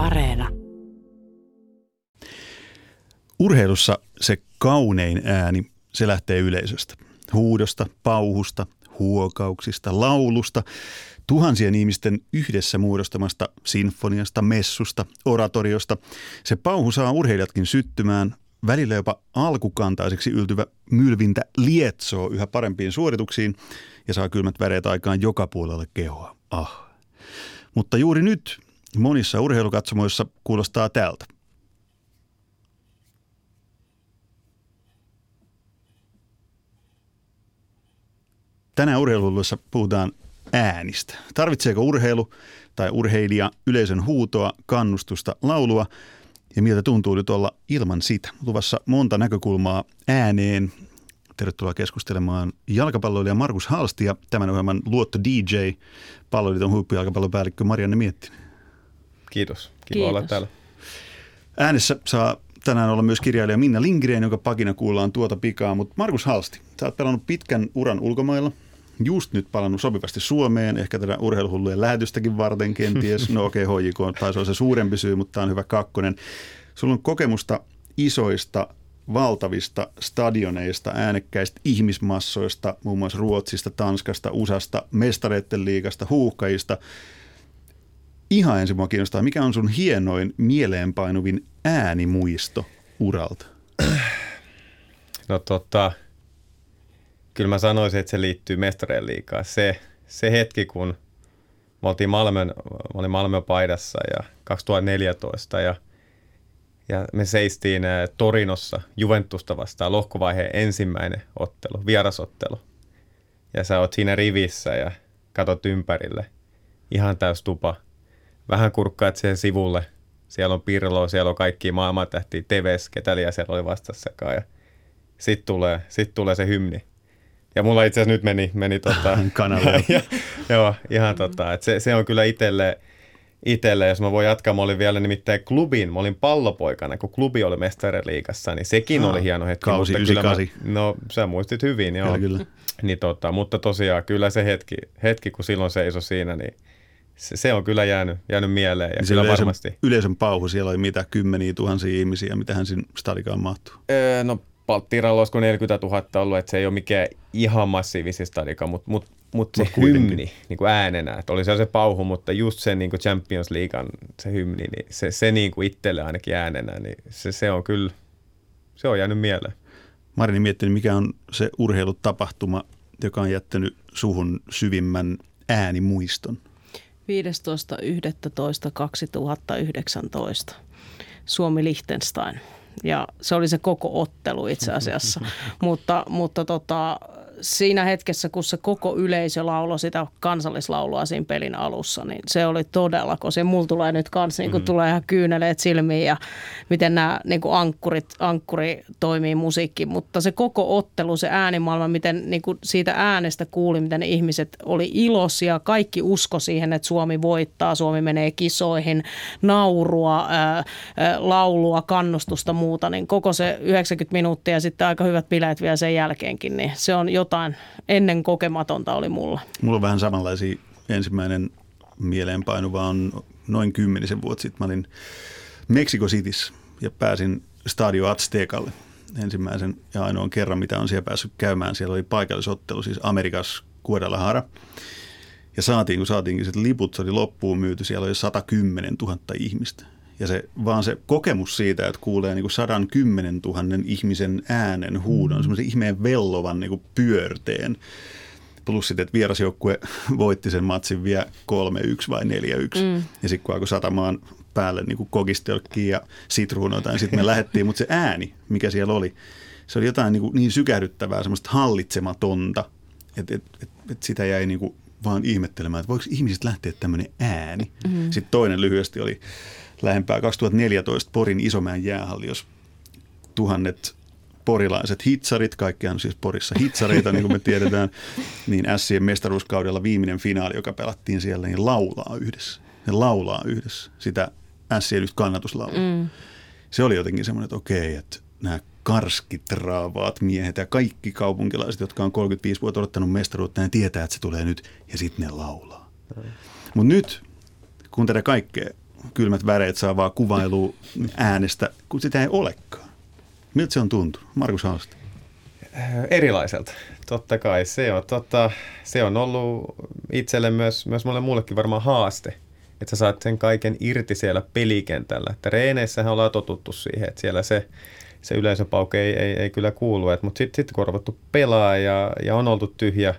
Areena. Urheilussa se kaunein ääni, se lähtee yleisöstä. Huudosta, pauhusta, huokauksista, laulusta, tuhansien ihmisten yhdessä muodostamasta sinfoniasta, messusta, oratoriosta. Se pauhu saa urheilijatkin syttymään, välillä jopa alkukantaiseksi yltyvä mylvintä lietsoo yhä parempiin suorituksiin ja saa kylmät väreet aikaan joka puolella kehoa. Ah. Mutta juuri nyt monissa urheilukatsomoissa kuulostaa tältä. Tänään urheilussa puhutaan äänistä. Tarvitseeko urheilu tai urheilija yleisön huutoa, kannustusta, laulua ja miltä tuntuu nyt olla ilman sitä? Luvassa monta näkökulmaa ääneen. Tervetuloa keskustelemaan jalkapalloilija Markus Halsti ja tämän ohjelman luotto DJ, palloliiton huippujalkapallopäällikkö Marianne Miettinen. Kiitos. Kiva Kiitos. olla täällä. Äänessä saa tänään olla myös kirjailija Minna Lindgren, jonka pakina kuullaan tuota pikaa. Mutta Markus Halsti, sä oot pelannut pitkän uran ulkomailla. Just nyt palannut sopivasti Suomeen, ehkä tätä urheiluhullujen lähetystäkin varten kenties. No okei, okay, HJK taisi olla se suurempi syy, mutta tämä on hyvä kakkonen. Sulla on kokemusta isoista, valtavista stadioneista, äänekkäistä ihmismassoista, muun muassa Ruotsista, Tanskasta, USAsta, mestareitten liigasta, huuhkajista. Ihan ensin mua kiinnostaa, mikä on sun hienoin mieleenpainuvin äänimuisto uralta? No tota, kyllä mä sanoisin, että se liittyy mestareen liikaa. Se, se hetki, kun me oltiin Malmön, mä olin Malmön paidassa ja 2014 ja, ja me seistiin ää, Torinossa Juventusta vastaan lohkovaiheen ensimmäinen ottelu, vierasottelu. Ja sä oot siinä rivissä ja katot ympärille. Ihan täys tupa. Vähän kurkkaat siihen sivulle. Siellä on Pirlo, siellä on kaikki maailmantähtiä, Teves, ketä liian siellä oli vastassakaan. Ja sitten tulee, sit tulee se hymni. Ja mulla itse asiassa nyt meni, meni tota, Kanalle. ja, joo, ihan tota, että se, se, on kyllä itselle, itselle, jos mä voin jatkaa, mä olin vielä nimittäin klubin, mä olin pallopoikana, kun klubi oli mestariliigassa, niin sekin Aa, oli hieno hetki. kausi mutta kyllä mä, 98. no sä muistit hyvin, joo. Kyllä, kyllä. Niin tota, mutta tosiaan kyllä se hetki, hetki kun silloin seisoi siinä, niin se, se on kyllä jäänyt, jäänyt mieleen ja Niin kyllä yleisön, varmasti. yleisön pauhu, siellä oli mitä, kymmeniä tuhansia ihmisiä, mitähän siinä stadikaan mahtuu. Öö, no Palttiiralla olisiko 40 000 ollut, että se ei ole mikään ihan massiivisi stadika, mutta mut, mut se Mut hymni niin kuin äänenä, että oli se se pauhu, mutta just se niin kuin Champions Leaguean se hymni, niin se, se niin kuin itselle ainakin äänenä, niin se, se on kyllä, se on jäänyt mieleen. Marini miettinyt, mikä on se urheilutapahtuma, joka on jättänyt suhun syvimmän äänimuiston. 15.11.2019 Suomi-Liechtenstein. Ja se oli se koko ottelu itse asiassa. mutta mutta tota, siinä hetkessä, kun se koko yleisö lauloi sitä kansallislaulua siinä pelin alussa, niin se oli todella, kun se mulla tulee nyt kanssa, niin kun tulee ihan kyyneleet silmiin ja miten nämä niin kuin ankkurit, ankkuri toimii musiikki. Mutta se koko ottelu, se äänimaailma, miten niin kuin siitä äänestä kuuli, miten ne ihmiset oli iloisia, kaikki usko siihen, että Suomi voittaa, Suomi menee kisoihin, naurua, ää, ää, laulua, kannustusta, muuta, niin koko se 90 minuuttia ja sitten aika hyvät bileet vielä sen jälkeenkin, niin se on jotain ennen kokematonta oli mulla. Mulla on vähän samanlaisia. Ensimmäinen mieleenpainuva on noin kymmenisen vuotta sitten. Mä olin Mexico Cityssä ja pääsin Stadio Aztecalle ensimmäisen ja ainoan kerran, mitä on siellä päässyt käymään. Siellä oli paikallisottelu, siis Amerikas Guadalajara. Ja saatiin, kun saatiinkin sitten liput, se oli loppuun myyty, siellä oli 110 000 ihmistä. Ja se, vaan se kokemus siitä, että kuulee niin kuin 110 000 ihmisen äänen huudon, mm. semmoisen ihmeen vellovan niin kuin pyörteen. Plus sitten, että vierasjoukkue voitti sen matsin vielä 3-1 vai 4-1. Mm. Ja sitten kun alkoi satamaan päälle niin kuin kokistölkkiä ja sitruunoita, niin sitten me lähdettiin. Mutta se ääni, mikä siellä oli, se oli jotain niin, kuin niin sykähdyttävää, semmoista hallitsematonta, että et, et, et sitä jäi niin kuin vaan ihmettelemään, että voiko ihmisistä lähteä tämmöinen ääni. Mm. Sitten toinen lyhyesti oli lähempää 2014 Porin Isomäen jäähalli, jos tuhannet porilaiset hitsarit, kaikkihan on siis Porissa hitsareita, niin kuin me tiedetään, niin Sien mestaruuskaudella viimeinen finaali, joka pelattiin siellä, niin laulaa yhdessä. Ne laulaa yhdessä sitä Sien nyt kannatuslaulua. Mm. Se oli jotenkin semmoinen, että okei, että nämä karskit raavaat miehet ja kaikki kaupunkilaiset, jotka on 35 vuotta odottanut mestaruutta, ne tietää, että se tulee nyt ja sitten ne laulaa. Mm. Mutta nyt, kun tätä kaikkea kylmät väreet saavaa kuvailua äänestä, kun sitä ei olekaan. Miltä se on tuntunut? Markus Haaste. Erilaiselta, totta kai. Se on, tota, se on ollut itselle myös, myös monelle muullekin varmaan haaste, että sä saat sen kaiken irti siellä pelikentällä. Että reeneissähän ollaan totuttu siihen, että siellä se, se yleisöpauke ei, ei, ei kyllä kuulu. Mutta sitten sit ruvettu pelaa ja, ja on oltu tyhjä,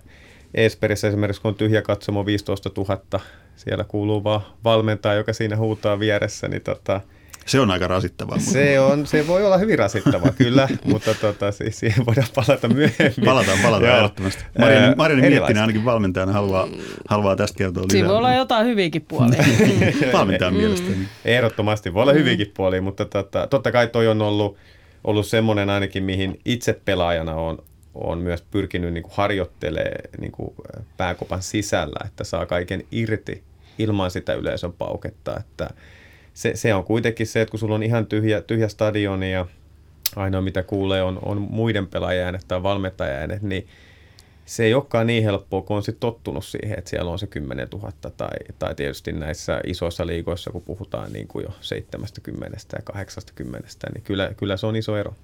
Esperissä esimerkiksi kun on tyhjä katsomo 15 000, siellä kuuluu vaan valmentaja, joka siinä huutaa vieressä, niin tota, se on aika rasittavaa. Se, on, se voi olla hyvin rasittavaa, kyllä, mutta tota, siis siihen voidaan palata myöhemmin. Palataan, palataan ehdottomasti. Marin, Marin Miettinen ainakin valmentajana haluaa, haluaa tästä kertoa lisää. Siinä voi olla jotain hyviäkin puolia. Valmentajan mielestä. Ehdottomasti voi olla hyvinkin puolia, mutta tota, totta kai toi on ollut, ollut semmoinen ainakin, mihin itse pelaajana on, on myös pyrkinyt niin harjoittelemaan niin pääkopan sisällä, että saa kaiken irti ilman sitä yleisön pauketta, että – se, se on kuitenkin se, että kun sulla on ihan tyhjä, tyhjä stadioni ja ainoa mitä kuulee on, on muiden pelaajien tai valmentajien niin se ei olekaan niin helppoa, kun on sitten tottunut siihen, että siellä on se 10 000 tai, tai tietysti näissä isoissa liigoissa, kun puhutaan niin kuin jo 70 ja 80, niin kyllä, kyllä se on iso ero.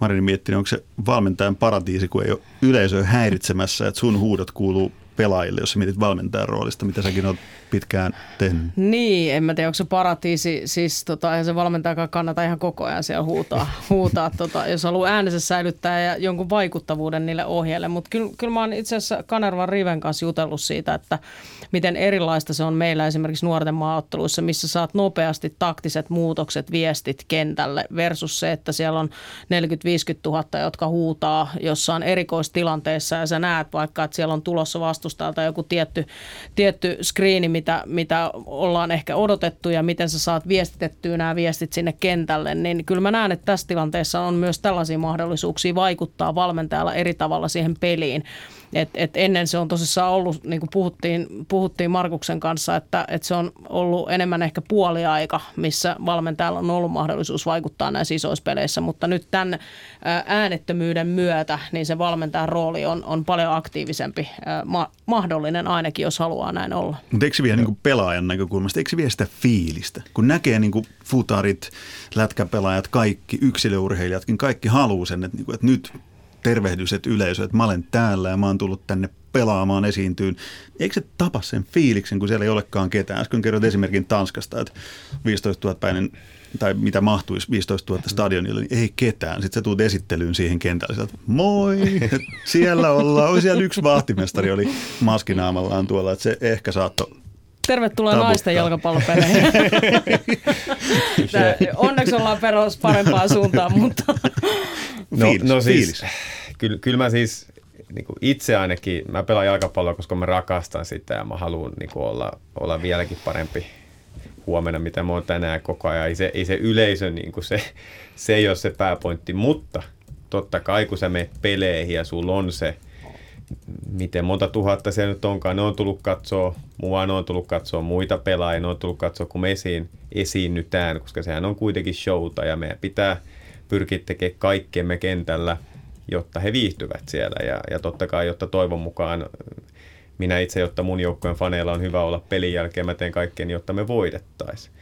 Marini miettinyt, onko se valmentajan paratiisi, kun ei ole yleisöä häiritsemässä, että sun huudot kuuluu pelaajille, jos mietit valmentajan roolista, mitä säkin olet pitkään tehnyt. Niin, en mä tiedä, onko se paratiisi, siis tota, eihän se valmentajakaan kannata ihan koko ajan siellä huutaa, huutaa tota, jos haluaa äänensä säilyttää ja jonkun vaikuttavuuden niille ohjeille. Mutta kyllä, kyllä mä oon itse asiassa Kanervan Riven kanssa jutellut siitä, että miten erilaista se on meillä esimerkiksi nuorten maaotteluissa, missä saat nopeasti taktiset muutokset, viestit kentälle versus se, että siellä on 40-50 000, jotka huutaa jossain erikoistilanteessa ja sä näet vaikka, että siellä on tulossa vastustajalta joku tietty, tietty screeni, mitä, mitä ollaan ehkä odotettu ja miten sä saat viestitettyä nämä viestit sinne kentälle, niin kyllä mä näen, että tässä tilanteessa on myös tällaisia mahdollisuuksia vaikuttaa valmentajalla eri tavalla siihen peliin. Et, et ennen se on tosissaan ollut, niin kuin puhuttiin, puhuttiin Markuksen kanssa, että, että se on ollut enemmän ehkä puoliaika, missä valmentajalla on ollut mahdollisuus vaikuttaa näissä isoissa peleissä, mutta nyt tämän äänettömyyden myötä niin se valmentajan rooli on, on paljon aktiivisempi, mahdollinen ainakin, jos haluaa näin olla. Mutta eikö se vie niin pelaajan näkökulmasta, eikö se vie sitä fiilistä? Kun näkee niin kuin futarit, lätkäpelaajat, kaikki yksilöurheilijatkin, kaikki haluaa sen, että, niin kuin, että nyt tervehdyset yleisö, että mä olen täällä ja mä oon tullut tänne pelaamaan esiintyyn. Eikö se tapa sen fiiliksen, kun siellä ei olekaan ketään? Äsken kerroit esimerkin Tanskasta, että 15 000 päinen tai mitä mahtuisi 15 000 stadionille, niin ei ketään. Sitten sä tuut esittelyyn siihen kentälle, että moi, siellä ollaan. Oi siellä yksi vahtimestari oli maskinaamallaan tuolla, että se ehkä saattoi Tervetuloa Tabutta. naisten jalkapallopeleihin. Onneksi ollaan peros parempaan suuntaan, mutta... No, fiilis, no siis, fiilis. Kyllä, kyllä mä siis niin kuin itse ainakin, mä pelaan jalkapalloa, koska mä rakastan sitä ja mä haluan niin kuin olla, olla vieläkin parempi huomenna, mitä mä oon tänään koko ajan. Ei se, ei se yleisö, niin kuin se, se ei ole se pääpointti, mutta totta kai kun sä menet peleihin ja sulla on se, miten monta tuhatta se nyt onkaan, ne on tullut katsoa, mua ne on tullut katsoa muita pelaajia, ne on tullut katsoa, kun me esiin, esiinnytään, koska sehän on kuitenkin showta ja meidän pitää pyrkiä tekemään kaikkemme kentällä, jotta he viihtyvät siellä ja, ja totta kai, jotta toivon mukaan minä itse, jotta mun joukkojen faneilla on hyvä olla pelin jälkeen, mä teen kaikkeen, jotta me voidettaisiin.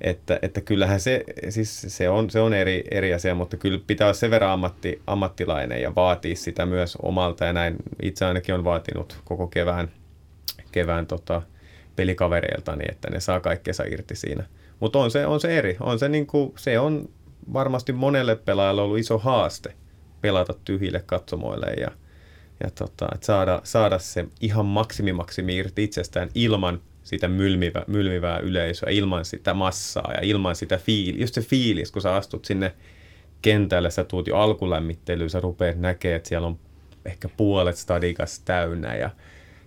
Että, että kyllähän se, siis se on, se on eri, eri asia, mutta kyllä pitää olla sen verran ammatti, ammattilainen ja vaatii sitä myös omalta ja näin itse ainakin on vaatinut koko kevään, kevään tota, pelikavereilta, niin että ne saa kaikkeensa irti siinä. Mutta on se, on se eri, on se, niin kuin, se on varmasti monelle pelaajalle ollut iso haaste pelata tyhjille katsomoille ja, ja tota, että saada, saada se ihan maksimimaksimi irti itsestään ilman sitä mylmivä, mylmivää yleisöä, ilman sitä massaa ja ilman sitä fiiliä. Just se fiilis, kun sä astut sinne kentälle, sä tuut jo alkulämmittelyyn, sä rupeat näkemään, että siellä on ehkä puolet stadikas täynnä ja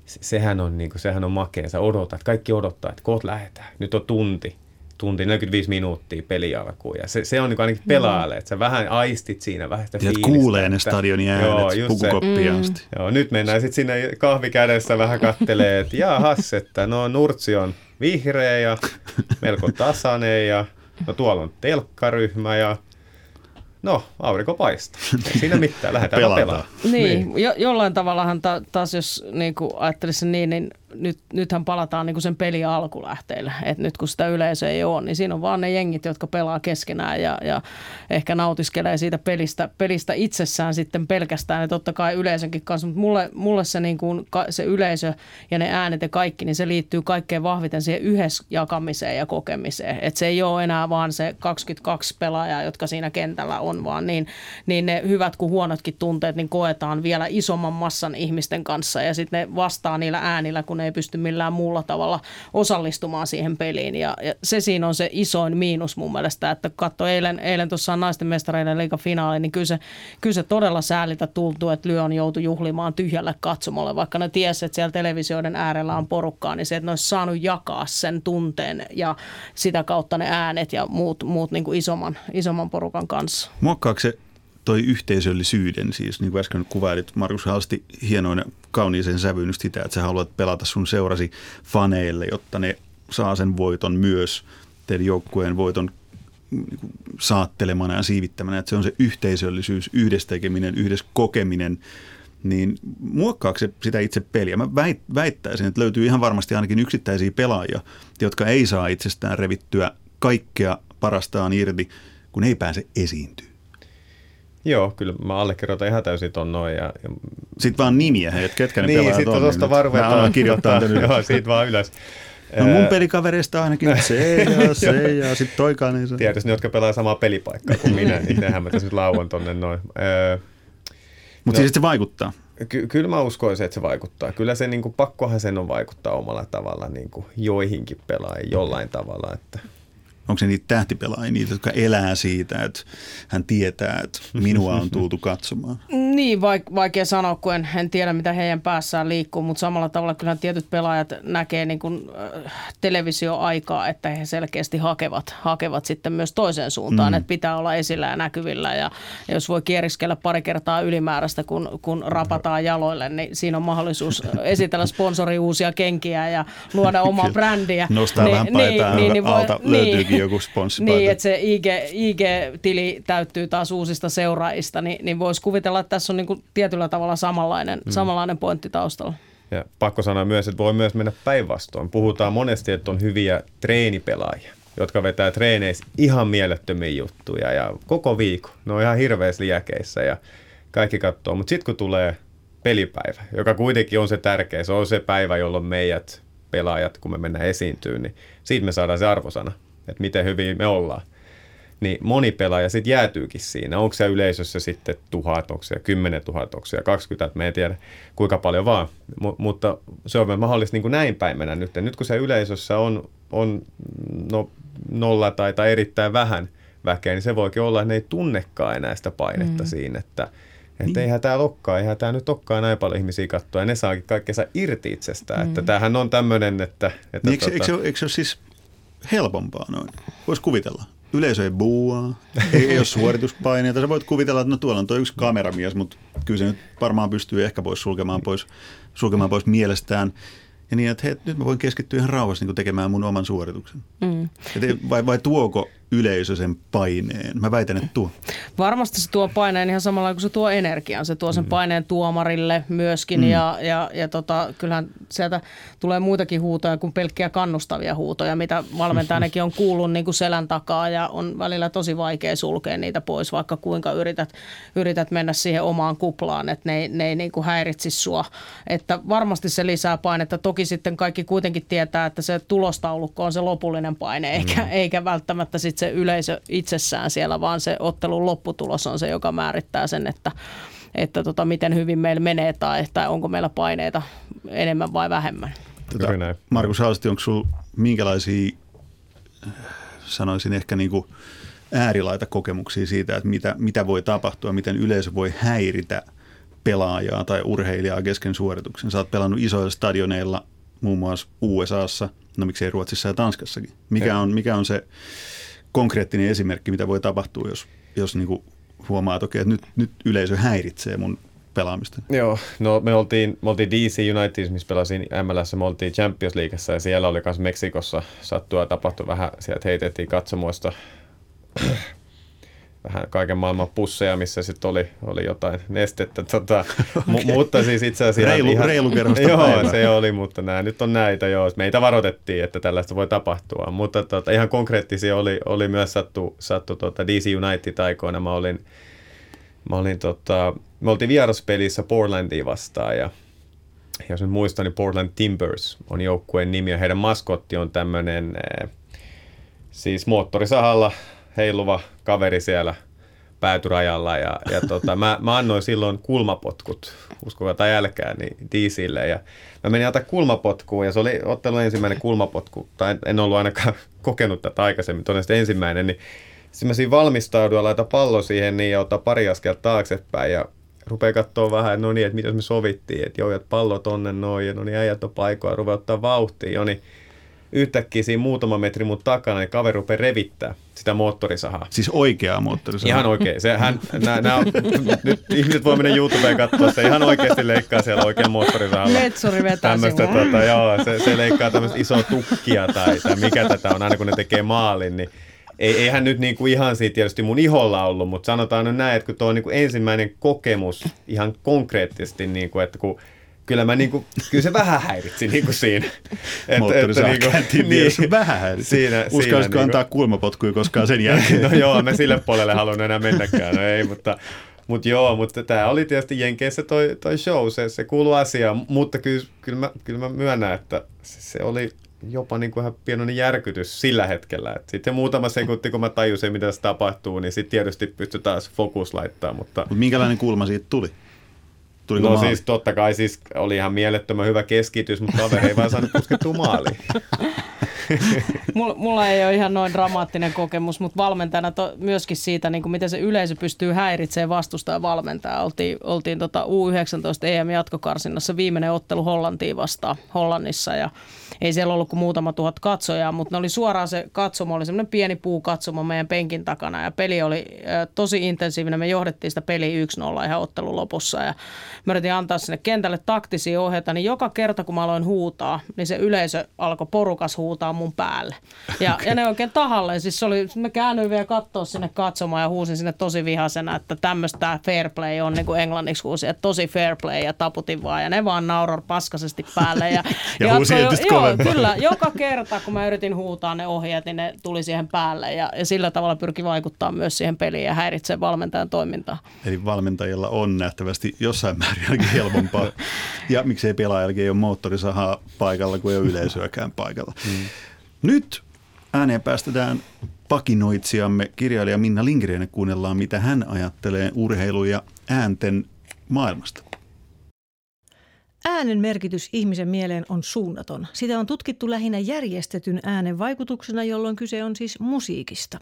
sehän on, niin kuin, sehän on makea. Sä odotat, kaikki odottaa, että koot lähetään. Nyt on tunti tunti, 45 minuuttia peli alkuun. Ja se, se on niin ainakin pelaajalle, että sä vähän aistit siinä vähän sitä fiilistä. kuulee ne stadionin äänet pukukoppia mm. asti. Joo, nyt mennään sitten sinne kahvikädessä vähän kattelee, että jaahas, että no Nurtsi on vihreä ja melko tasainen ja no tuolla on telkkaryhmä ja No, aurinko paistaa. Ei siinä mitään, lähdetään pelaamaan. Niin, niin. Jo, jollain tavallahan ta, taas jos niin ajattelisi niin, niin nyt, nythän palataan niin kuin sen pelin alkulähteille. Että nyt kun sitä yleisöä ei ole, niin siinä on vaan ne jengit, jotka pelaa keskenään ja, ja ehkä nautiskelee siitä pelistä, pelistä itsessään sitten pelkästään. Ja totta kai yleisönkin kanssa, mutta mulle, mulle se, niin kuin, se yleisö ja ne äänet ja kaikki, niin se liittyy kaikkein vahviten siihen yhdessä jakamiseen ja kokemiseen. Että se ei ole enää vaan se 22 pelaajaa, jotka siinä kentällä on, vaan niin, niin ne hyvät kuin huonotkin tunteet niin koetaan vielä isomman massan ihmisten kanssa ja sitten ne vastaa niillä äänillä, kun ne ei pysty millään muulla tavalla osallistumaan siihen peliin. Ja, ja se siinä on se isoin miinus mun mielestä, että katso eilen, eilen tuossa naisten mestareiden finaali, niin kyllä se, kyllä se todella säälitä tuntuu, että Lyon joutui juhlimaan tyhjälle katsomolle, vaikka ne tiesi, että siellä televisioiden äärellä on porukkaa, niin se, että ne olisi saanut jakaa sen tunteen ja sitä kautta ne äänet ja muut, muut niin kuin isomman, isomman porukan kanssa. Muokkaako se toi yhteisöllisyyden, siis niin kuin äsken kuvailit Markus Halsti hienoinen kauniiseen sävyyn sitä, että sä haluat pelata sun seurasi faneille, jotta ne saa sen voiton myös, teidän joukkueen voiton niin saattelemana ja siivittämänä, että se on se yhteisöllisyys, yhdessä tekeminen, yhdessä kokeminen, niin muokkaako se sitä itse peliä? Mä väittäisin, että löytyy ihan varmasti ainakin yksittäisiä pelaajia, jotka ei saa itsestään revittyä kaikkea parastaan irti, kun ei pääse esiintyä. Joo, kyllä mä allekirjoitan ihan täysin ton noin. Ja, ja... Sitten vaan nimiä, että ketkä ne niin, pelaajat on. Niin, sitten tuosta. Mä kirjoittaa Joo, siitä vaan ylös. No mun pelikavereista ainakin se ja se ja sitten toikaan. Niin se. Tiedätkö ne, jotka pelaa samaa pelipaikkaa kuin minä, niin nehän mä tässä nyt lauan tonne noin. Öö, Mutta no, siis se vaikuttaa. Ky- kyllä mä uskoisin, että se vaikuttaa. Kyllä se niin kuin, pakkohan sen on vaikuttaa omalla tavalla niin kuin joihinkin pelaajiin jollain tavalla. Että onko se niitä tähtipelaajia, niitä, jotka elää siitä, että hän tietää, että minua on tultu katsomaan? Niin, vaik- vaikea sanoa, kun en, en tiedä, mitä heidän päässään liikkuu, mutta samalla tavalla kyllä tietyt pelaajat näkee niin kuin, äh, televisioaikaa, että he selkeästi hakevat, hakevat sitten myös toiseen suuntaan, mm. että pitää olla esillä ja näkyvillä ja jos voi kieriskellä pari kertaa ylimääräistä, kun, kun rapataan jaloille, niin siinä on mahdollisuus esitellä sponsori uusia kenkiä ja luoda omaa brändiä. Nostaa niin, vähän paitaa niin, niin, alta, niin, löytyykin joku sponssipaita. Niin, että se IG, IG-tili täyttyy taas uusista seuraajista, niin, niin voisi kuvitella, että tässä on niin kuin tietyllä tavalla samanlainen, mm. samanlainen pointti taustalla. Ja pakko sanoa myös, että voi myös mennä päinvastoin. Puhutaan monesti, että on hyviä treenipelaajia, jotka vetää treeneissä ihan mielettömiä juttuja ja koko viikko. Ne on ihan hirveässä liekeissä ja kaikki katsoo. Mutta sitten kun tulee pelipäivä, joka kuitenkin on se tärkeä, se on se päivä, jolloin meidät pelaajat, kun me mennään esiintyyn, niin siitä me saadaan se arvosana että miten hyvin me ollaan. Niin moni pelaaja sitten jäätyykin siinä. Onko se yleisössä sitten tuhat, onko se kymmenen tuhat, onko se 20, että me ei tiedä kuinka paljon vaan. M- mutta se on mahdollista niin kuin näin päin mennä nyt. Nyt kun se yleisössä on, on no, nolla tai, tai erittäin vähän väkeä, niin se voikin olla, että ne ei tunnekaan enää sitä painetta mm. siinä, että että niin. eihän tämä lokkaa, eihän tämä nyt olekaan näin paljon ihmisiä katsoa, ja ne saakin kaikkensa irti itsestään. Mm. Että tämähän on tämmöinen, että... että niin, eikö, tuota... eikö, eikö se ole siis helpompaa noin. Voisi kuvitella. Yleisö ei buuaa, ei, ei ole suorituspaineita. Sä voit kuvitella, että no tuolla on tuo yksi kameramies, mutta kyllä se nyt varmaan pystyy ehkä pois sulkemaan pois, sulkemaan pois mielestään. Ja niin, että hei, nyt mä voin keskittyä ihan rauhassa niin tekemään mun oman suorituksen. Mm. Et vai, vai tuoko yleisö sen paineen? Mä väitän, että tuo. Varmasti se tuo paineen ihan samalla kuin se tuo energian. Se tuo sen mm. paineen tuomarille myöskin mm. ja, ja, ja tota, kyllähän sieltä tulee muitakin huutoja kuin pelkkiä kannustavia huutoja, mitä valmentajanakin on kuullut niin kuin selän takaa ja on välillä tosi vaikea sulkea niitä pois, vaikka kuinka yrität, yrität mennä siihen omaan kuplaan, että ne, ne ei niin kuin häiritsisi sua. Että varmasti se lisää painetta. Toki sitten kaikki kuitenkin tietää, että se tulostaulukko on se lopullinen paine, eikä, mm. eikä välttämättä sit se yleisö itsessään siellä, vaan se ottelun lopputulos on se, joka määrittää sen, että, että tota, miten hyvin meillä menee tai että onko meillä paineita enemmän vai vähemmän. Tota, Markus Hausti, onko sinulla minkälaisia, sanoisin ehkä niin kuin äärilaita kokemuksia siitä, että mitä, mitä voi tapahtua, miten yleisö voi häiritä pelaajaa tai urheilijaa kesken suorituksen. Sä oot pelannut isoilla stadioneilla muun muassa USAssa, no miksei Ruotsissa ja Tanskassakin. Mikä on, mikä on se konkreettinen esimerkki, mitä voi tapahtua, jos, jos niin kuin huomaa, että, okei, että nyt, nyt yleisö häiritsee mun pelaamista? Joo, no me oltiin, me oltiin DC United, missä pelasin MLS, me oltiin Champions Leagueassa ja siellä oli myös Meksikossa sattua tapahtui vähän, sieltä heitettiin katsomoista vähän kaiken maailman pusseja, missä sitten oli, oli jotain nestettä. Tota, okay. mu- mutta siis itse asiassa... Reilu, ihan, reilu Joo, päivää. se oli, mutta nämä nyt on näitä, joo. Meitä varoitettiin, että tällaista voi tapahtua. Mutta tota, ihan konkreettisia oli, oli myös sattu, sattu tota DC United aikoina. Mä olin, mä olin tota, me oltiin vieraspelissä Portlandia vastaan ja jos nyt muistan, niin Portland Timbers on joukkueen nimi ja heidän maskotti on tämmöinen eh, siis moottorisahalla heiluva kaveri siellä päätyrajalla ja, ja tota, mä, mä, annoin silloin kulmapotkut, uskokaa tai älkää, niin DCille ja mä menin antaa kulmapotkuun ja se oli ottelun ensimmäinen kulmapotku, tai en, en ollut ainakaan kokenut tätä aikaisemmin, todennäköisesti ensimmäinen, niin sitten mä siinä valmistauduin ja laita pallo siihen niin ja ottaa pari askelta taaksepäin ja rupeaa katsoa vähän, no niin, että mitä me sovittiin, että joo, että pallo tonne noin, ja no niin, äijät on paikoilla, rupeaa ottaa vauhtia, jo, niin yhtäkkiä siinä muutama metri mun takana, niin kaveri rupeaa revittää sitä moottorisahaa. Siis oikeaa moottorisahaa? Ihan oikein. Se, hän, nää, nää, nyt ihmiset voi mennä YouTubeen katsoa, se ihan oikeasti leikkaa siellä oikein moottorisahalla. Letsuri vetää tämmöistä, tota, joo, se, se leikkaa tämmöistä isoa tukkia tai, tai mikä tätä on, aina kun ne tekee maalin, niin ei, eihän nyt niin kuin ihan siitä tietysti mun iholla ollut, mutta sanotaan nyt näin, että kun tuo on niin kuin ensimmäinen kokemus ihan konkreettisesti, niin kuin, että kun kyllä mä niin kuin, kyllä se vähän häiritsi niin kuin siinä. Että, että niin kuin, niin, vähän häiritsi. Siinä, Uskaisitko siinä, antaa niin kuin... kulmapotkuja koskaan sen jälkeen? no joo, mä sille puolelle haluan enää mennäkään, no ei, mutta mutta joo, mutta tämä oli tietysti Jenkeissä toi, toi show, se, se kuuluu asiaan, mutta kyllä, kyllä, mä, kyllä mä myönnän, että se, se oli jopa niin kuin ihan pienoinen järkytys sillä hetkellä. Sitten muutama sekunti, kun mä tajusin, mitä se tapahtuu, niin sitten tietysti pystyy taas fokus laittaa. Mutta... Mut minkälainen kulma siitä tuli? Tuliko no maali? siis totta kai siis oli ihan mielettömän hyvä keskitys, mutta kaveri ei vaan saanut puskettua maaliin. mulla, ei ole ihan noin dramaattinen kokemus, mutta valmentajana to, myöskin siitä, niin kuin miten se yleisö pystyy häiritsemään vastustajan valmentajaa. Oltiin, oltiin tota U19 EM-jatkokarsinnassa viimeinen ottelu Hollantiin vastaan Hollannissa ja ei siellä ollut kuin muutama tuhat katsojaa, mutta ne oli suoraan se katsomo, oli semmoinen pieni puukatsomo meidän penkin takana ja peli oli tosi intensiivinen. Me johdettiin sitä peliä 1-0 ihan ottelun lopussa ja mä yritin antaa sinne kentälle taktisia ohjeita, niin joka kerta kun mä aloin huutaa, niin se yleisö alkoi porukas huutaa mun päälle. Ja, okay. ja ne oikein tahalleen, siis se oli, mä käännyin vielä katsoa sinne katsomaan ja huusin sinne tosi vihasena, että tämmöistä fair play on niin kuin englanniksi huusin, että tosi fair play ja taputin vaan ja ne vaan nauroi paskasesti päälle. Ja, ja huusin jo, joo, kyllä, joka kerta kun mä yritin huutaa ne ohjeet, niin ne tuli siihen päälle ja, ja sillä tavalla pyrki vaikuttaa myös siihen peliin ja häiritsee valmentajan toimintaa. Eli valmentajilla on nähtävästi jossain määrin ainakin helpompaa. ja miksei pelaajallakin ei ole moottorisahaa paikalla, kuin ei ole yleisöäkään paikalla. Mm. Nyt ääneen päästetään pakinoitsijamme kirjailija Minna Lindgren kuunnellaan, mitä hän ajattelee urheilu- ja äänten maailmasta. Äänen merkitys ihmisen mieleen on suunnaton. Sitä on tutkittu lähinnä järjestetyn äänen vaikutuksena, jolloin kyse on siis musiikista.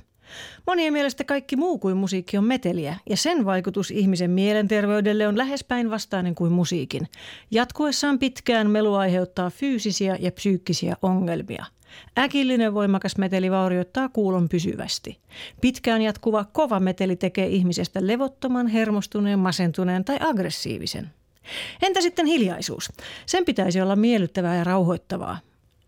Monien mielestä kaikki muu kuin musiikki on meteliä, ja sen vaikutus ihmisen mielenterveydelle on lähes päinvastainen kuin musiikin. Jatkuessaan pitkään melu aiheuttaa fyysisiä ja psyykkisiä ongelmia – Äkillinen voimakas meteli vaurioittaa kuulon pysyvästi. Pitkään jatkuva kova meteli tekee ihmisestä levottoman, hermostuneen, masentuneen tai aggressiivisen. Entä sitten hiljaisuus? Sen pitäisi olla miellyttävää ja rauhoittavaa.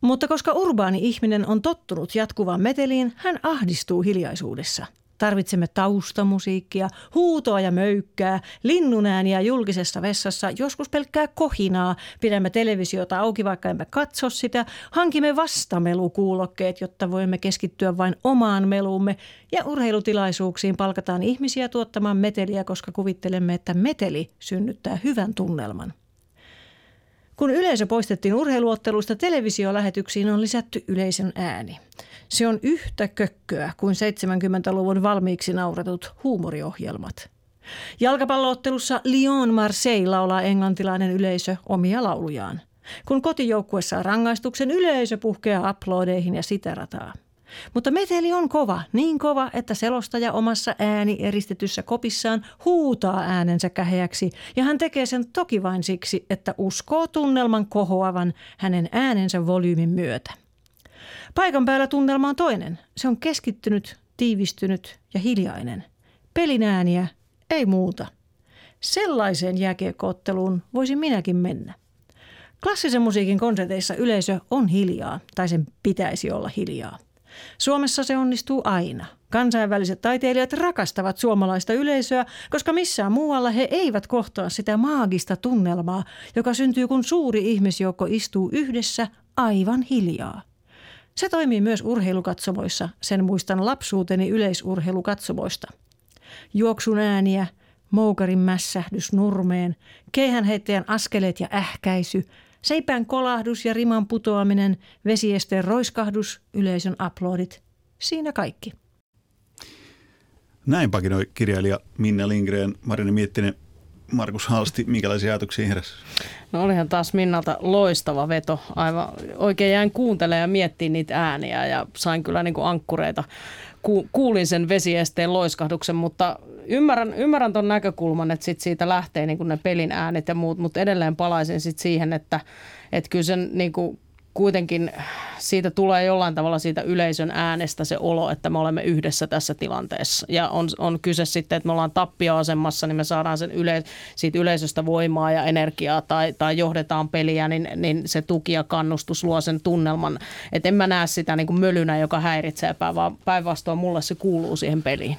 Mutta koska urbaani ihminen on tottunut jatkuvaan meteliin, hän ahdistuu hiljaisuudessa – Tarvitsemme taustamusiikkia, huutoa ja möykkää, linnunääniä julkisessa vessassa, joskus pelkkää kohinaa. Pidämme televisiota auki, vaikka emme katso sitä. Hankimme vastamelukuulokkeet, jotta voimme keskittyä vain omaan meluumme. Ja urheilutilaisuuksiin palkataan ihmisiä tuottamaan meteliä, koska kuvittelemme, että meteli synnyttää hyvän tunnelman. Kun yleisö poistettiin urheiluotteluista televisiolähetyksiin, on lisätty yleisön ääni. Se on yhtä kökköä kuin 70-luvun valmiiksi nauratut huumoriohjelmat. Jalkapalloottelussa Lyon Marseille laulaa englantilainen yleisö omia laulujaan. Kun kotijoukkue saa rangaistuksen, yleisö puhkeaa aplodeihin ja siterataa. Mutta meteli on kova, niin kova, että selostaja omassa ääni eristetyssä kopissaan huutaa äänensä käheäksi, ja hän tekee sen toki vain siksi, että uskoo tunnelman kohoavan hänen äänensä volyymin myötä. Paikan päällä tunnelma on toinen. Se on keskittynyt, tiivistynyt ja hiljainen. Pelin ääniä, ei muuta. Sellaiseen jääkiekkootteluun voisin minäkin mennä. Klassisen musiikin konserteissa yleisö on hiljaa, tai sen pitäisi olla hiljaa. Suomessa se onnistuu aina. Kansainväliset taiteilijat rakastavat suomalaista yleisöä, koska missään muualla he eivät kohtaa sitä maagista tunnelmaa, joka syntyy kun suuri ihmisjoukko istuu yhdessä aivan hiljaa. Se toimii myös urheilukatsomoissa, sen muistan lapsuuteni yleisurheilukatsomoista. Juoksun ääniä, moukarin mässähdys nurmeen, keihänheittäjän askeleet ja ähkäisy, seipään kolahdus ja riman putoaminen, vesiesteen roiskahdus, yleisön aplodit. Siinä kaikki. Näin pakinoi kirjailija Minna Lindgren, Marina Miettinen, Markus Halsti, minkälaisia ajatuksia heräsi? No olihan taas Minnalta loistava veto. Aivan oikein jäin kuuntelemaan ja miettimään niitä ääniä ja sain kyllä niin kuin ankkureita. Kuulin sen vesiesteen loiskahduksen, mutta ymmärrän, ymmärrän ton näkökulman, että sit siitä lähtee niin ne pelin äänet ja muut, mutta edelleen palaisin sit siihen, että, että kyllä sen niin kuin kuitenkin siitä tulee jollain tavalla siitä yleisön äänestä se olo, että me olemme yhdessä tässä tilanteessa. Ja on, on kyse sitten, että me ollaan tappioasemassa, niin me saadaan sen yle, siitä yleisöstä voimaa ja energiaa tai, tai johdetaan peliä, niin, niin se tuki ja kannustus luo sen tunnelman. Että en mä näe sitä niin kuin mölynä, joka häiritsee, vaan päinvastoin mulle se kuuluu siihen peliin.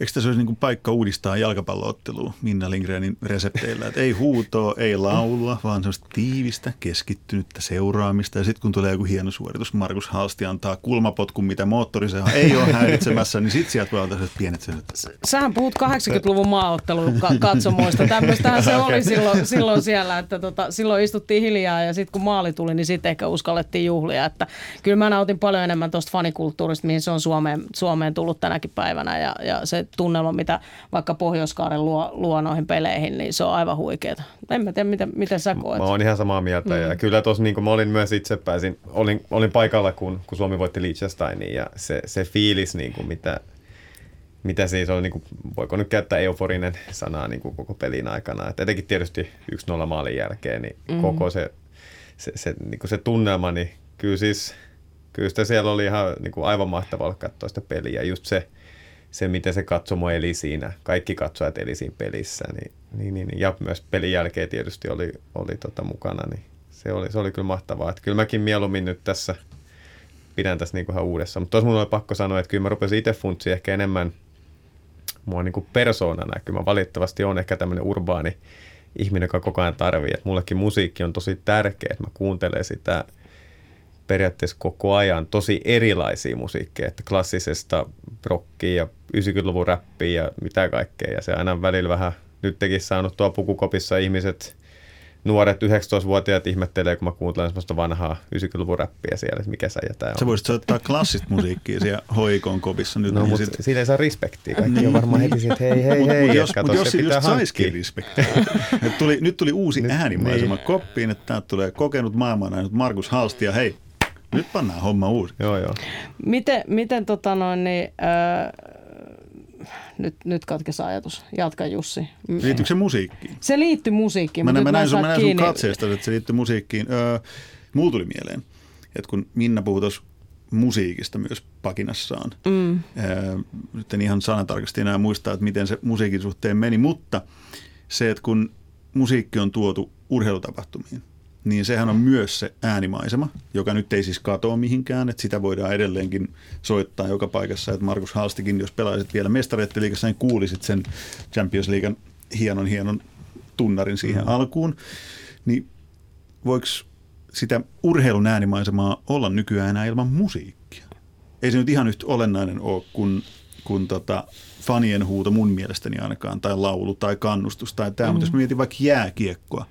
Eikö tässä olisi niin kuin paikka uudistaa jalkapalloottelua Minna Lindgrenin resepteillä? Että ei huutoa, ei laulua, vaan semmoista tiivistä, keskittynyttä seuraamista. Ja sitten kun tulee joku hieno suoritus, Markus Halsti antaa kulmapotkun, mitä moottoriseha ei ole häiritsemässä, niin sitten sieltä voi antaa pienet sen. Sähän puhut 80-luvun maaottelun katsomoista. Tämmöistähän se oli silloin, silloin siellä, että tota, silloin istuttiin hiljaa ja sitten kun maali tuli, niin sitten ehkä uskallettiin juhlia. Että kyllä mä nautin paljon enemmän tuosta fanikulttuurista, mihin se on Suomeen, Suomeen tullut tänäkin päivänä ja, ja se tunnelma, mitä vaikka Pohjois-Kaaren luo, luo noihin peleihin, niin se on aivan huikeeta. En mä tiedä, miten, miten sä koet. Mä oon ihan samaa mieltä mm. ja kyllä tuossa niin mä olin myös itse pääsin, olin, olin paikalla, kun, kun Suomi voitti Liechtensteinin ja se, se fiilis, niin kuin mitä, mitä siis oli, niin kuin, voiko nyt käyttää euforinen sanaa niin kuin koko pelin aikana. Et etenkin tietysti 1-0 maalin jälkeen, niin mm. koko se, se, se, niin kuin se tunnelma, niin kyllä siis kyllä sitä siellä oli ihan niin kuin aivan mahtavaa katsoa sitä peliä. Just se, se, miten se katsomo eli siinä, kaikki katsojat eli siinä pelissä, niin, niin, niin, ja myös pelin jälkeen tietysti oli, oli tota mukana, niin se oli, se oli kyllä mahtavaa. Että kyllä mäkin mieluummin nyt tässä pidän tässä niin ihan uudessa. Mutta tuossa mun oli pakko sanoa, että kyllä mä rupesin itse funtsiin ehkä enemmän mua niin persoonana. Kyllä mä valitettavasti on ehkä tämmöinen urbaani ihminen, joka koko ajan tarvii. Että mullekin musiikki on tosi tärkeä, että mä kuuntelen sitä – periaatteessa koko ajan tosi erilaisia musiikkeja, että klassisesta rockia ja 90-luvun räppiä ja mitä kaikkea. Ja se aina välillä vähän nyt tekin saanut tuo pukukopissa ihmiset, nuoret 19-vuotiaat ihmettelee, kun mä kuuntelen semmoista vanhaa 90-luvun räppiä siellä, että mikä sä jätä on. Sä voisit soittaa klassista musiikkia siellä hoikon kopissa nyt. No, niin mutta sit... siitä ei saa respektiä. Kaikki niin. on varmaan heti että hei, hei, hei. Mutta jos, mut jos just saisikin respektiä. tuli, nyt tuli uusi äänimaisema niin. koppiin, että täältä tulee kokenut maailman Markus Halsti ja hei, nyt pannaan homma uusi. Joo, joo. Miten, miten tota noin, niin, äh, nyt, nyt katkesi ajatus. Jatka Jussi. Liittyykö se musiikkiin? Se liittyy musiikkiin. Mä, mä, näin, sun, mä näin sun katseesta, että se liittyy musiikkiin. Öö, mulla tuli mieleen, että kun Minna puhui tuossa musiikista myös pakinassaan. Mm. Öö, nyt en ihan sanatarkasti enää muista, että miten se musiikin suhteen meni, mutta se, että kun musiikki on tuotu urheilutapahtumiin, niin sehän on myös se äänimaisema, joka nyt ei siis katoa mihinkään, että sitä voidaan edelleenkin soittaa joka paikassa, että Markus Halstikin, jos pelaisit vielä mestareitteliikassa, niin kuulisit sen Champions Leaguean hienon hienon tunnarin siihen mm. alkuun, niin voiko sitä urheilun äänimaisemaa olla nykyään enää ilman musiikkia? Ei se nyt ihan yhtä olennainen ole kuin, kuin tota, fanien huuto mun mielestäni ainakaan, tai laulu tai kannustus tai tämä, mm. mutta jos mietin vaikka jääkiekkoa,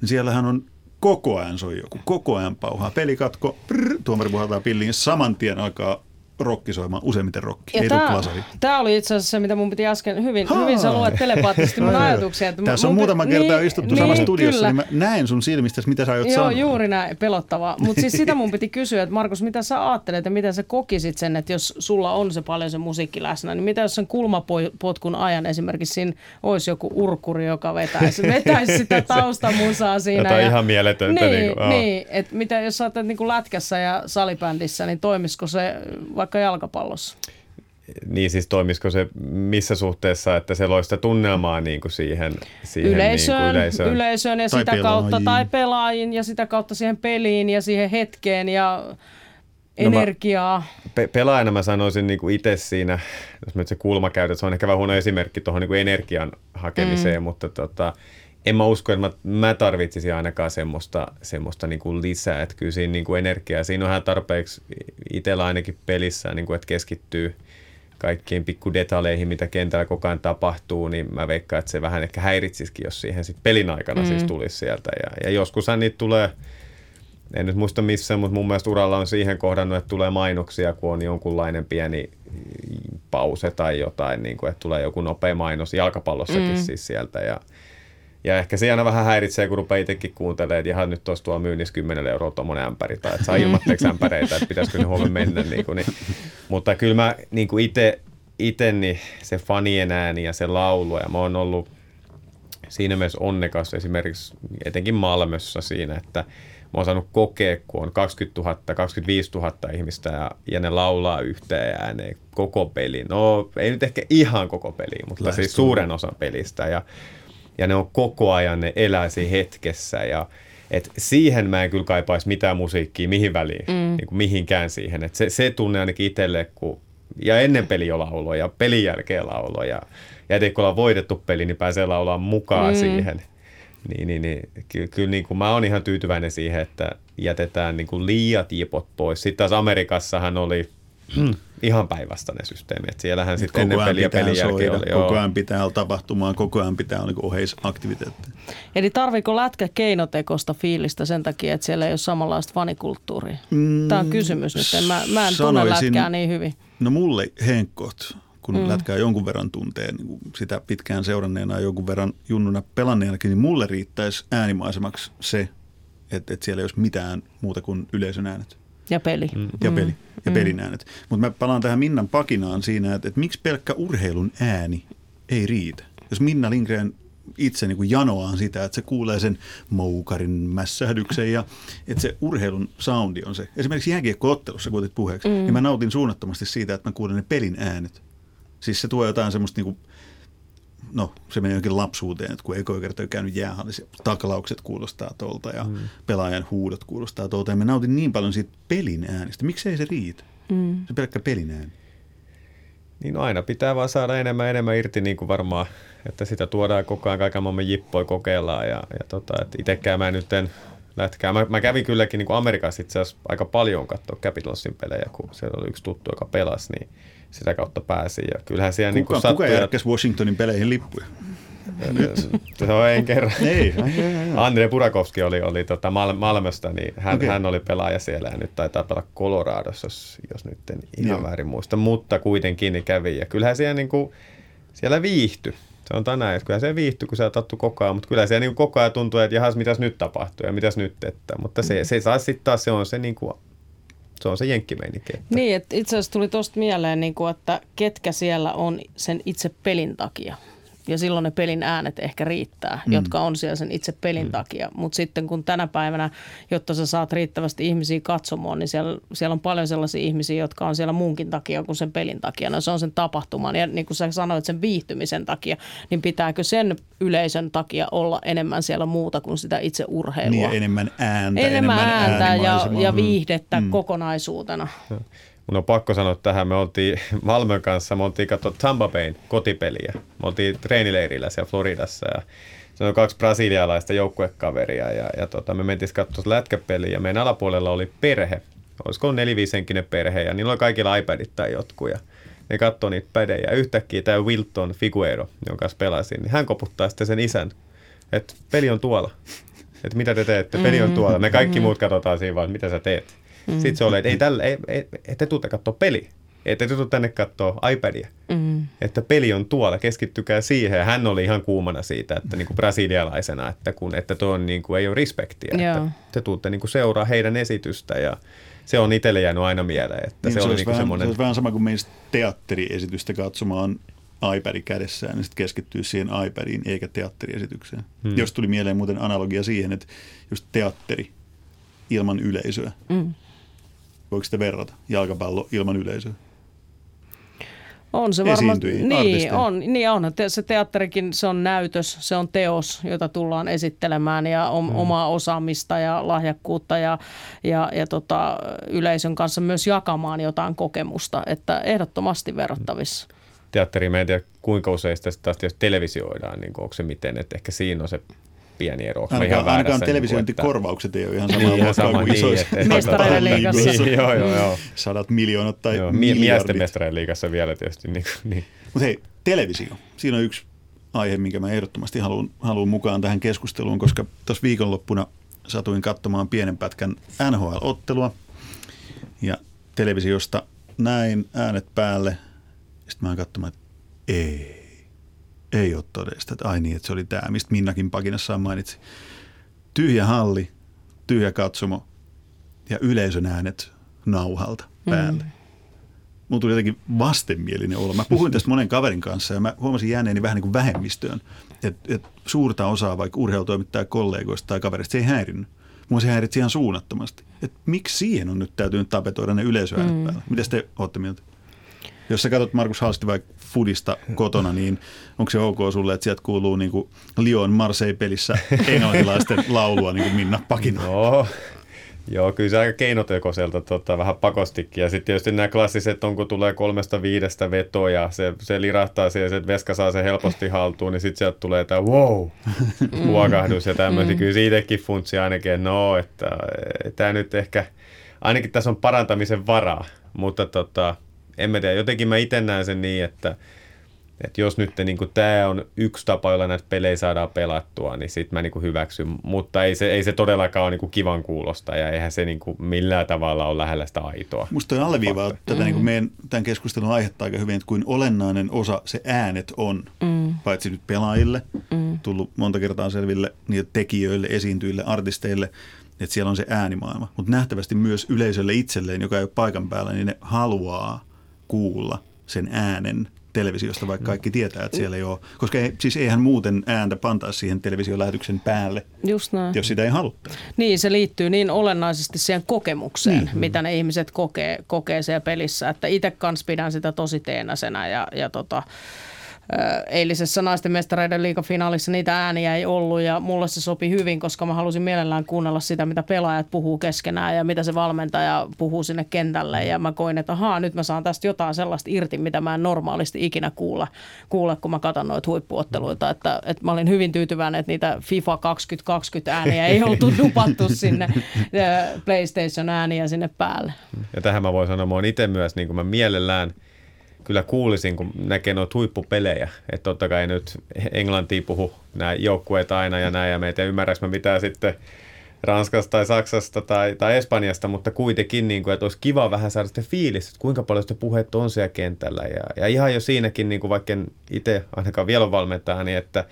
niin siellähän on koko ajan soi joku, koko ajan pauhaa. Pelikatko, prr, tuomari puhaltaa pilliin, saman tien alkaa rokkisoimaan, useimmiten rokki, ja ei tämä, tämä oli itse asiassa se, mitä mun piti äsken, hyvin, hyvin sä luet telepaattisesti mun ajatuksia. Että Tässä on muutama kertaa niin, istuttu niin, samassa studiossa, kyllä. niin mä näen sun silmistä, mitä sä aiot Joo, sanoa. juuri näin, pelottavaa. Mutta siis sitä mun piti kysyä, että Markus, mitä sä ajattelet ja miten sä kokisit sen, että jos sulla on se paljon se musiikki läsnä, niin mitä jos sen kulmapotkun ajan esimerkiksi siinä olisi joku urkuri, joka vetäisi, vetäisi sitä taustamusaa siinä. Jotain ja, ihan mieletöntä. Niin, niin, niin että mitä jos sä oot niin lätkässä ja salibändissä, niin toimisiko se vaikka jalkapallossa? Niin siis toimisiko se missä suhteessa, että se loista tunnelmaa niin kuin siihen, siihen yleisöön, niin kuin yleisöön. yleisöön ja tai sitä pelaajiin. kautta, tai pelaajiin ja sitä kautta siihen peliin ja siihen hetkeen ja energiaa. Pe- pelaajana mä sanoisin niin kuin itse siinä, jos nyt se kulma käytät, se on ehkä vähän huono esimerkki tuohon niin energian hakemiseen, mm. mutta tota, en mä usko, että mä, mä tarvitsisin ainakaan semmoista, semmoista niin kuin lisää, että kyllä siinä niin kuin energiaa, siinä on ihan tarpeeksi itsellä ainakin pelissä, niin kuin, että keskittyy kaikkiin pikku detaleihin, mitä kentällä koko ajan tapahtuu, niin mä veikkaan, että se vähän ehkä häiritsisikin, jos siihen sitten pelin aikana mm. siis tulisi sieltä. Ja, ja joskushan niitä tulee, en nyt muista missään, mutta mun mielestä uralla on siihen kohdannut, että tulee mainoksia, kun on jonkunlainen pieni pause tai jotain, niin kuin, että tulee joku nopea mainos jalkapallossakin mm. siis sieltä. Ja, ja ehkä se aina vähän häiritsee, kun rupeaa itsekin kuuntelemaan, että ihan nyt olisi tuolla myynnissä 10 euroa tuommoinen ämpäri, tai että saa ilmatteeksi ämpäreitä, että pitäisikö ne huomenna mennä. Niin kuin, niin. Mutta kyllä mä niin kuin itse, itse niin se fanien ääni ja se laulu, ja mä oon ollut siinä mielessä onnekas esimerkiksi etenkin Malmössä siinä, että mä oon saanut kokea, kun on 20 000, 25 000 ihmistä ja, ja ne laulaa yhteen ääneen koko peli. No ei nyt ehkä ihan koko peli, mutta Lähestullut. siis suuren osan pelistä. Ja ja ne on koko ajan, ne elää siinä hetkessä ja et siihen mä en kyllä kaipaisi mitään musiikkia mihin väliin, mm. niin kuin mihinkään siihen. Et se, se tunne ainakin itselle, kun, ja ennen peli jo lauloa ja pelin jälkeen lauloa ja, ja etenkin kun ollaan voitettu peli, niin pääsee laulaa mukaan mm. siihen. Niin, niin, niin kyllä, kyllä niin kuin mä oon ihan tyytyväinen siihen, että jätetään niin kuin liiat jipot pois. Sitten taas Amerikassahan oli hmm. ihan päinvastainen systeemi. Että siellähän sitten ennen peliä pelin jälkeen oli. Koko ajan pitää olla tapahtumaan, koko ajan pitää olla niin oheisaktiviteetteja. Eli tarviko lätkä keinotekosta fiilistä sen takia, että siellä ei ole samanlaista fanikulttuuria? Mm, Tämä on kysymys nyt. Mä, mä en tunne lätkää niin hyvin. No mulle henkot, kun mm. lätkää jonkun verran tuntee, niin sitä pitkään seuranneena ja jonkun verran junnuna pelanneenakin, niin mulle riittäisi äänimaisemaksi se, että, että siellä ei olisi mitään muuta kuin yleisön äänet. Ja peli. Mm. Ja peli. Mm. Ja mm. pelin äänet. Mutta mä palaan tähän Minnan pakinaan siinä, että, että miksi pelkkä urheilun ääni ei riitä. Jos Minna Lindgren itse niin kuin janoaan sitä, että se kuulee sen moukarin mässähdyksen ja että se urheilun soundi on se. Esimerkiksi jääkiekko-ottelussa, kun otit puheeksi, mm. niin mä nautin suunnattomasti siitä, että mä kuulen ne pelin äänet. Siis se tuo jotain semmoista niin kuin no se menee jonkin lapsuuteen, että kun ekoi kerta on käynyt jäähallissa, taklaukset kuulostaa tuolta ja mm. pelaajan huudot kuulostaa tuolta. Ja mä nautin niin paljon siitä pelin äänistä. Miksei se riitä? Mm. Se pelkkä pelin ääni. Niin no aina pitää vaan saada enemmän enemmän irti niin kuin varmaan, että sitä tuodaan koko ajan kaiken maailman jippoja kokeillaan ja, ja tota, että itsekään mä nyt en lätkää. Mä, mä kävin kylläkin niin kuin Amerikassa itse asiassa aika paljon katsoa Capitalsin pelejä, kun siellä oli yksi tuttu, joka pelasi, niin sitä kautta pääsi. Ja kyllähän siellä kuka, niin kuka järkkäsi Washingtonin peleihin lippuja? Se on en kerran. ei, Andre Burakovski oli, oli tota Mal- Malmöstä, niin hän, okay. hän oli pelaaja siellä ja nyt taitaa pelaa Coloradossa, jos, jos nyt en ihan Joo. väärin muista. Mutta kuitenkin niin kävi ja kyllähän siellä, niin kuin, siellä viihtyi. Se on tänään, että kyllä se viihtyy, kun se on tattu koko ajan, mutta kyllä se niin koko ajan tuntuu, että jahas, mitäs nyt tapahtuu ja mitäs nyt, että, mutta se, se saa sitten taas, se on se niin kuin se on se jenkkimeininki. Että. Niin, että itse asiassa tuli tuosta mieleen, niin kuin, että ketkä siellä on sen itse pelin takia ja silloin ne pelin äänet ehkä riittää, mm. jotka on siellä sen itse pelin mm. takia. Mutta sitten kun tänä päivänä, jotta sä saat riittävästi ihmisiä katsomaan, niin siellä, siellä on paljon sellaisia ihmisiä, jotka on siellä muunkin takia kuin sen pelin takia. No se on sen tapahtuman ja niin kuin sä sanoit sen viihtymisen takia, niin pitääkö sen yleisön takia olla enemmän siellä muuta kuin sitä itse urheilua? Niin enemmän ääntä. Enemmän, enemmän ääntä ja, ja viihdettä mm. kokonaisuutena. Mun on pakko sanoa tähän, me oltiin Malmön kanssa, me oltiin katsoa Tampa Bayn kotipeliä. Me oltiin treenileirillä siellä Floridassa ja se on kaksi brasilialaista joukkuekaveria ja, ja tota, me mentiin katsoa lätkäpeliä ja meidän alapuolella oli perhe. Olisiko neliviisenkinen perhe ja niillä oli kaikilla iPadit tai jotkut ja ne katsoi niitä pädejä. Yhtäkkiä tämä Wilton Figuero, jonka kanssa pelasin, niin hän koputtaa sitten sen isän, että peli on tuolla. Että mitä te teette, peli on tuolla. Me kaikki muut katsotaan siinä vaan, mitä sä teet. Mm. Sitten se oli, että ei, tällä, ei, ei, ette tule katsoa peli. Ette tule tänne katsoa iPadia. Mm. Että peli on tuolla, keskittykää siihen. Ja hän oli ihan kuumana siitä, että niin kuin brasilialaisena, että, kun, että tuo on, niin kuin, ei ole respektiä. Että te tuutte niin kuin seuraa heidän esitystä ja se on itselle jäänyt aina mieleen. Että niin, se, se, oli niin vähän, semmoinen... se olisi vähän sama kuin meistä teatteriesitystä katsomaan iPadin kädessään, niin sitten keskittyy siihen iPadiin eikä teatteriesitykseen. Hmm. Jos tuli mieleen muuten analogia siihen, että just teatteri ilman yleisöä. Mm. Voiko sitä verrata jalkapallo ilman yleisöä? On se varmaan, niin, on, niin on. Se teatterikin, se on näytös, se on teos, jota tullaan esittelemään ja om, mm. omaa osaamista ja lahjakkuutta ja, ja, ja tota, yleisön kanssa myös jakamaan jotain kokemusta, että ehdottomasti verrattavissa. Teatteri, mä en tiedä kuinka usein sitä taas televisioidaan, niin onko se miten, että ehkä siinä on se pieni ero. Ihan Ainakaan, ainakaan väärässä, niin televisiointikorvaukset ei ole ihan Niin, samaa ihan luokkaa sama, kuin niin, isoissa että- että- Mestareiden liigassa. Niin, joo, joo, joo. sadat miljoonat tai joo. mie- Miesten miljardit. mestareen liigassa vielä tietysti. Niin, niin. Mutta hei, televisio. Siinä on yksi aihe, minkä mä ehdottomasti haluan, haluan mukaan tähän keskusteluun, koska tuossa viikonloppuna satuin katsomaan pienen pätkän NHL-ottelua ja televisiosta näin äänet päälle. Sitten mä oon katsomaan, että ei, ei ole todellista. Että ai niin, että se oli tämä, mistä Minnakin pakinassaan mainitsi. Tyhjä halli, tyhjä katsomo ja yleisön äänet nauhalta päälle. Mm mulla tuli jotenkin vastenmielinen olo. Mä puhuin tästä monen kaverin kanssa ja mä huomasin jääneeni vähän niin kuin vähemmistöön. Että et suurta osaa vaikka urheilutoimittaja kollegoista tai kaverista se ei häirinnyt. Mua se häiritsi ihan suunnattomasti. Et miksi siihen on nyt täytynyt tapetoida ne yleisöäänet mm. päällä? Miten te olette mieltä? Jos sä katsot Markus Halsti vaikka Fudista kotona, niin onko se ok sulle, että sieltä kuuluu niin kuin Lyon Marseille-pelissä englantilaisten laulua niin kuin Minna Pakina? Joo. Joo, kyllä se aika keinotekoiselta tota, vähän pakostikin. Ja sitten tietysti nämä klassiset on, kun tulee kolmesta viidestä vetoa ja se, se lirahtaa siihen, se, että veska saa se helposti haltuun, niin sitten sieltä tulee tämä wow, huokahdus ja tämmöisiä. Kyllä siitäkin funtsi ainakin, että no, että tämä nyt ehkä, ainakin tässä on parantamisen varaa. Mutta tota, en mä tiedä, jotenkin mä itse näen sen niin, että että jos nyt niin tämä on yksi tapa, jolla näitä pelejä saadaan pelattua, niin sitten mä niin kuin hyväksyn. Mutta ei se, ei se todellakaan ole niin kuin kivan kuulosta ja eihän se niin kuin millään tavalla ole lähellä sitä aitoa. Musta toi alleviivaa tätä Mm. niin kuin meidän tämän keskustelun aihetta aika hyvin, että kuin olennainen osa se äänet on, mm. paitsi nyt pelaajille, mm. tullut monta kertaa selville niille tekijöille, esiintyjille, artisteille, että siellä on se äänimaailma. Mutta nähtävästi myös yleisölle itselleen, joka ei ole paikan päällä, niin ne haluaa kuulla sen äänen televisiosta, vaikka kaikki tietää, että siellä ei ole. Koska ei, siis eihän muuten ääntä pantaa siihen televisiolähetyksen päälle, Just näin. jos sitä ei haluta. Niin, se liittyy niin olennaisesti siihen kokemukseen, niin. mitä ne ihmiset kokee, kokee siellä pelissä. Että itse kanssa pidän sitä tosi teenäsenä ja, ja tota, eilisessä naisten mestareiden liigafinaalissa niitä ääniä ei ollut ja mulle se sopi hyvin, koska mä halusin mielellään kuunnella sitä, mitä pelaajat puhuu keskenään ja mitä se valmentaja puhuu sinne kentälle ja mä koin, että ahaa, nyt mä saan tästä jotain sellaista irti, mitä mä en normaalisti ikinä kuule, kuule kun mä katson noita huippuotteluita, että, että mä olin hyvin tyytyväinen, että niitä FIFA 2020 ääniä ei oltu dupattu sinne PlayStation ääniä sinne päälle. Ja tähän mä voin sanoa, mä oon itse myös, niin kuin mä mielellään kyllä kuulisin, kun näkee noita huippupelejä. Että totta kai nyt Englantiin puhu nämä joukkueet aina ja näin, ja meitä ymmärräks mä mitään sitten Ranskasta tai Saksasta tai, tai Espanjasta, mutta kuitenkin, niin kuin, että olisi kiva vähän saada sitä fiilistä, että kuinka paljon sitä puhetta on siellä kentällä. Ja, ja ihan jo siinäkin, niin kuin vaikka en itse ainakaan vielä ole valmentaja, niin että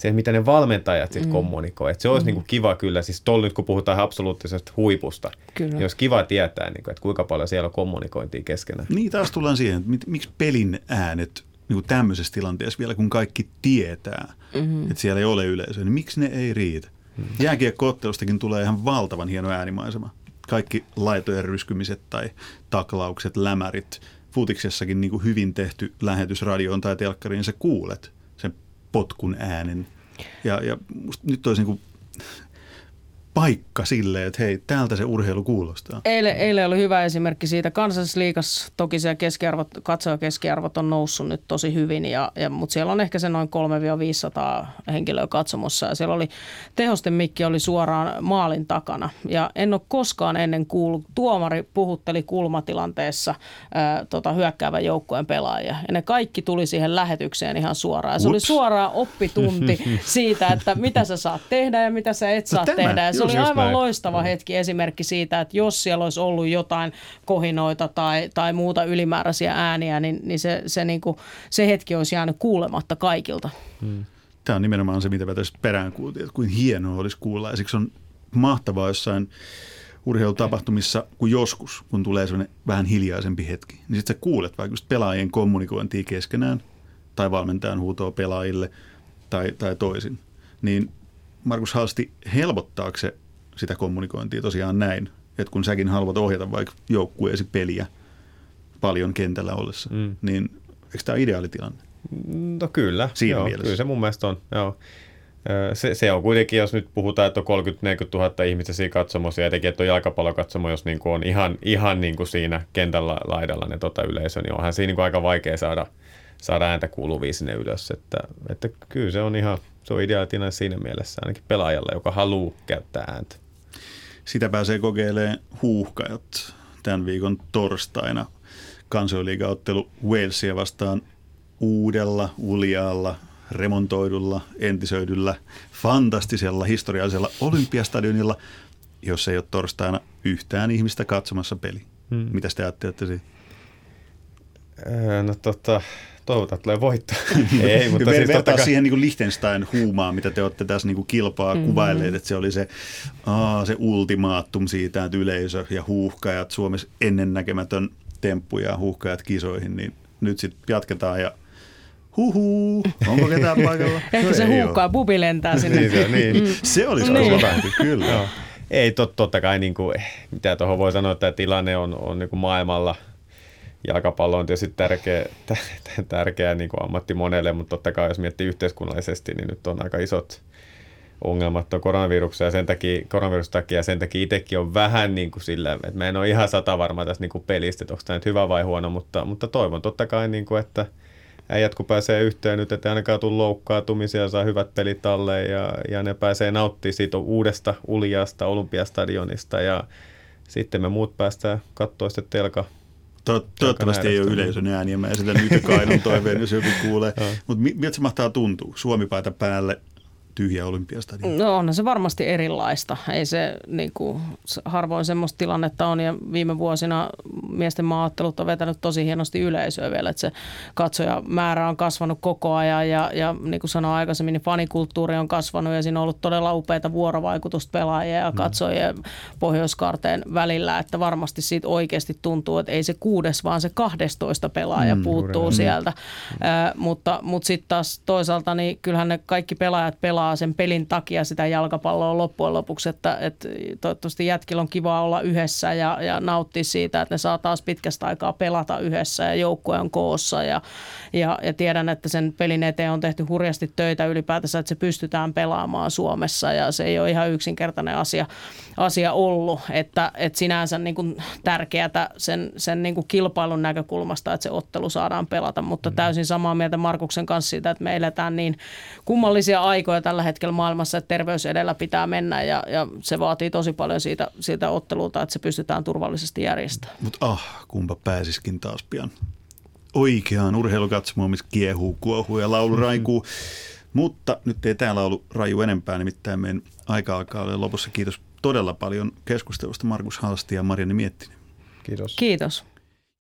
se, mitä ne valmentajat sitten mm. kommunikoi. Että se olisi mm. niin kuin kiva kyllä, siis tuolla nyt kun puhutaan absoluuttisesta huipusta, Kyllä. niin olisi kiva tietää, niin kuin, että kuinka paljon siellä on kommunikointia keskenään. Niin taas tullaan siihen, että mit, miksi pelin äänet niin kuin tämmöisessä tilanteessa vielä, kun kaikki tietää, mm-hmm. että siellä ei ole yleisöä, niin miksi ne ei riitä? Mm-hmm. Jääkiekkoottelustakin tulee ihan valtavan hieno äänimaisema. Kaikki laitojen ryskymiset tai taklaukset, lämärit, futiksessakin niin kuin hyvin tehty lähetys radioon tai telkkariin, sä kuulet potkun äänen. Ja, ja nyt olisi niin kuin paikka sille, että hei, täältä se urheilu kuulostaa. Eilen, eilen oli hyvä esimerkki siitä. Kansallisliikas toki siellä keskiarvot, katsojakeskiarvot on noussut nyt tosi hyvin, ja, ja, mutta siellä on ehkä se noin 300-500 henkilöä katsomossa. Ja siellä oli, tehosten mikki oli suoraan maalin takana. Ja en ole koskaan ennen kuullut, tuomari puhutteli kulmatilanteessa ää, tota, hyökkäävän joukkueen pelaajia. Ja ne kaikki tuli siihen lähetykseen ihan suoraan. Ja se oli Ups. suoraan oppitunti siitä, että mitä sä saat tehdä ja mitä sä et saa tämä, tehdä. Ja se oli aivan näin. loistava hetki esimerkki siitä, että jos siellä olisi ollut jotain kohinoita tai, tai muuta ylimääräisiä ääniä, niin, niin, se, se, niin kuin, se hetki olisi jäänyt kuulematta kaikilta. Tämä on nimenomaan se, mitä mä tässä peräänkuultiin, että kuin hienoa olisi kuulla. Ja siksi on mahtavaa jossain urheilutapahtumissa, kun joskus, kun tulee sellainen vähän hiljaisempi hetki, niin sitten sä kuulet vaikka just pelaajien kommunikointia keskenään tai valmentajan huutoa pelaajille tai, tai toisin. Niin Markus Halsti, helpottaako se sitä kommunikointia tosiaan näin, että kun säkin haluat ohjata vaikka joukkueesi peliä paljon kentällä ollessa, mm. niin Eikö tämä ole ideaalitilanne? No kyllä, Siinä joo, mielessä. kyllä se mun mielestä on. Joo. Se, se on kuitenkin, jos nyt puhutaan, että on 30-40 000 ihmistä siinä katsomossa ja etenkin, että on jalkapallokatsomo, jos niin kuin on ihan, ihan niin kuin siinä kentällä laidalla ne tota yleisö, niin onhan siinä niin kuin aika vaikea saada, saada ääntä kuuluvia sinne ylös. Että, että kyllä se on ihan se on ideaalitilanne siinä mielessä ainakin pelaajalle, joka haluaa käyttää ääntä. Sitä pääsee kokeilemaan huuhkajat tämän viikon torstaina. Kansainliigaottelu Walesia vastaan uudella, uljaalla, remontoidulla, entisöidyllä, fantastisella, historiallisella olympiastadionilla, jos ei ole torstaina yhtään ihmistä katsomassa peli. Hmm. Mitä te ajattelette siitä? Öö, No tota, toivotaan, että tulee voitto. ei, mutta siis vertaa totta kai, siihen niin Liechtenstein huumaan, mitä te olette tässä niin kuin kilpaa mm-hmm. kuvailleet, että se oli se, aa, se ultimaattum siitä, että yleisö ja huuhkajat, Suomessa ennennäkemätön temppu ja huuhkajat kisoihin, niin nyt sitten jatketaan ja huhuu, onko ketään paikalla? Ehkä No se huuhkaa, bubi lentää sinne. niin se on, niin. Se olisi Niin. niin. niin. kyllä. Joo. Ei tot, totta kai, niin kuin, mitä tuohon voi sanoa, että tilanne on, on niin kuin maailmalla. Jalkapallo on tietysti tärkeä, tä- tärkeä niin kuin ammatti monelle, mutta totta kai jos miettii yhteiskunnallisesti, niin nyt on aika isot ongelmat on koronaviruksen ja sen takia, koronaviruksen takia ja sen takia itsekin on vähän niin kuin sillä, että mä en ole ihan sata varma tästä niin kuin pelistä, että onko tämä nyt hyvä vai huono, mutta, mutta toivon totta kai, niin kuin, että äijät kun pääsee yhteen nyt, että ainakaan tule loukkaantumisia, saa hyvät pelit alle ja, ja ne pääsee nauttimaan siitä uudesta uljasta olympiastadionista ja sitten me muut päästään katsoa sitten telka. To- toivottavasti ei ole yleisön ääniä. Mä esitän nyt Kainon toiveen, jos joku kuulee. Mutta miltä se mahtaa tuntua? Suomi-paita päälle, tyhjä olympiastadion. No onhan se varmasti erilaista. Ei se niin kuin, harvoin semmoista tilannetta on ja viime vuosina miesten maaottelut on vetänyt tosi hienosti yleisöä vielä, että se katsojamäärä on kasvanut koko ajan ja, ja niin kuin sanoin aikaisemmin, niin fanikulttuuri on kasvanut ja siinä on ollut todella upeita vuorovaikutusta pelaajia ja katsojien pohjoiskarteen välillä, että varmasti siitä oikeasti tuntuu, että ei se kuudes, vaan se 12 pelaaja mm, puuttuu sieltä. Äh, mutta mutta sitten taas toisaalta, niin kyllähän ne kaikki pelaajat pelaa sen pelin takia sitä jalkapalloa loppujen lopuksi, että, että toivottavasti jätkillä on kiva olla yhdessä ja, ja nauttia siitä, että ne saa taas pitkästä aikaa pelata yhdessä ja joukkue on koossa ja, ja, ja tiedän, että sen pelin eteen on tehty hurjasti töitä ylipäätänsä, että se pystytään pelaamaan Suomessa ja se ei ole ihan yksinkertainen asia, asia ollut, että, että sinänsä niin kuin tärkeätä sen, sen niin kuin kilpailun näkökulmasta, että se ottelu saadaan pelata, mutta täysin samaa mieltä Markuksen kanssa siitä, että me eletään niin kummallisia aikoja tällä hetkellä maailmassa, että terveys edellä pitää mennä ja, ja se vaatii tosi paljon siitä, siitä ottelulta, että se pystytään turvallisesti järjestämään. Mutta ah, kumpa pääsiskin taas pian oikeaan urheilukatsomoon, missä kiehuu, kuohuu ja laulu raikuu. Mutta nyt ei täällä ollut raju enempää, nimittäin meidän aika alkaa olla lopussa. Kiitos todella paljon keskustelusta Markus Halsti ja Marianne Miettinen. Kiitos. Kiitos.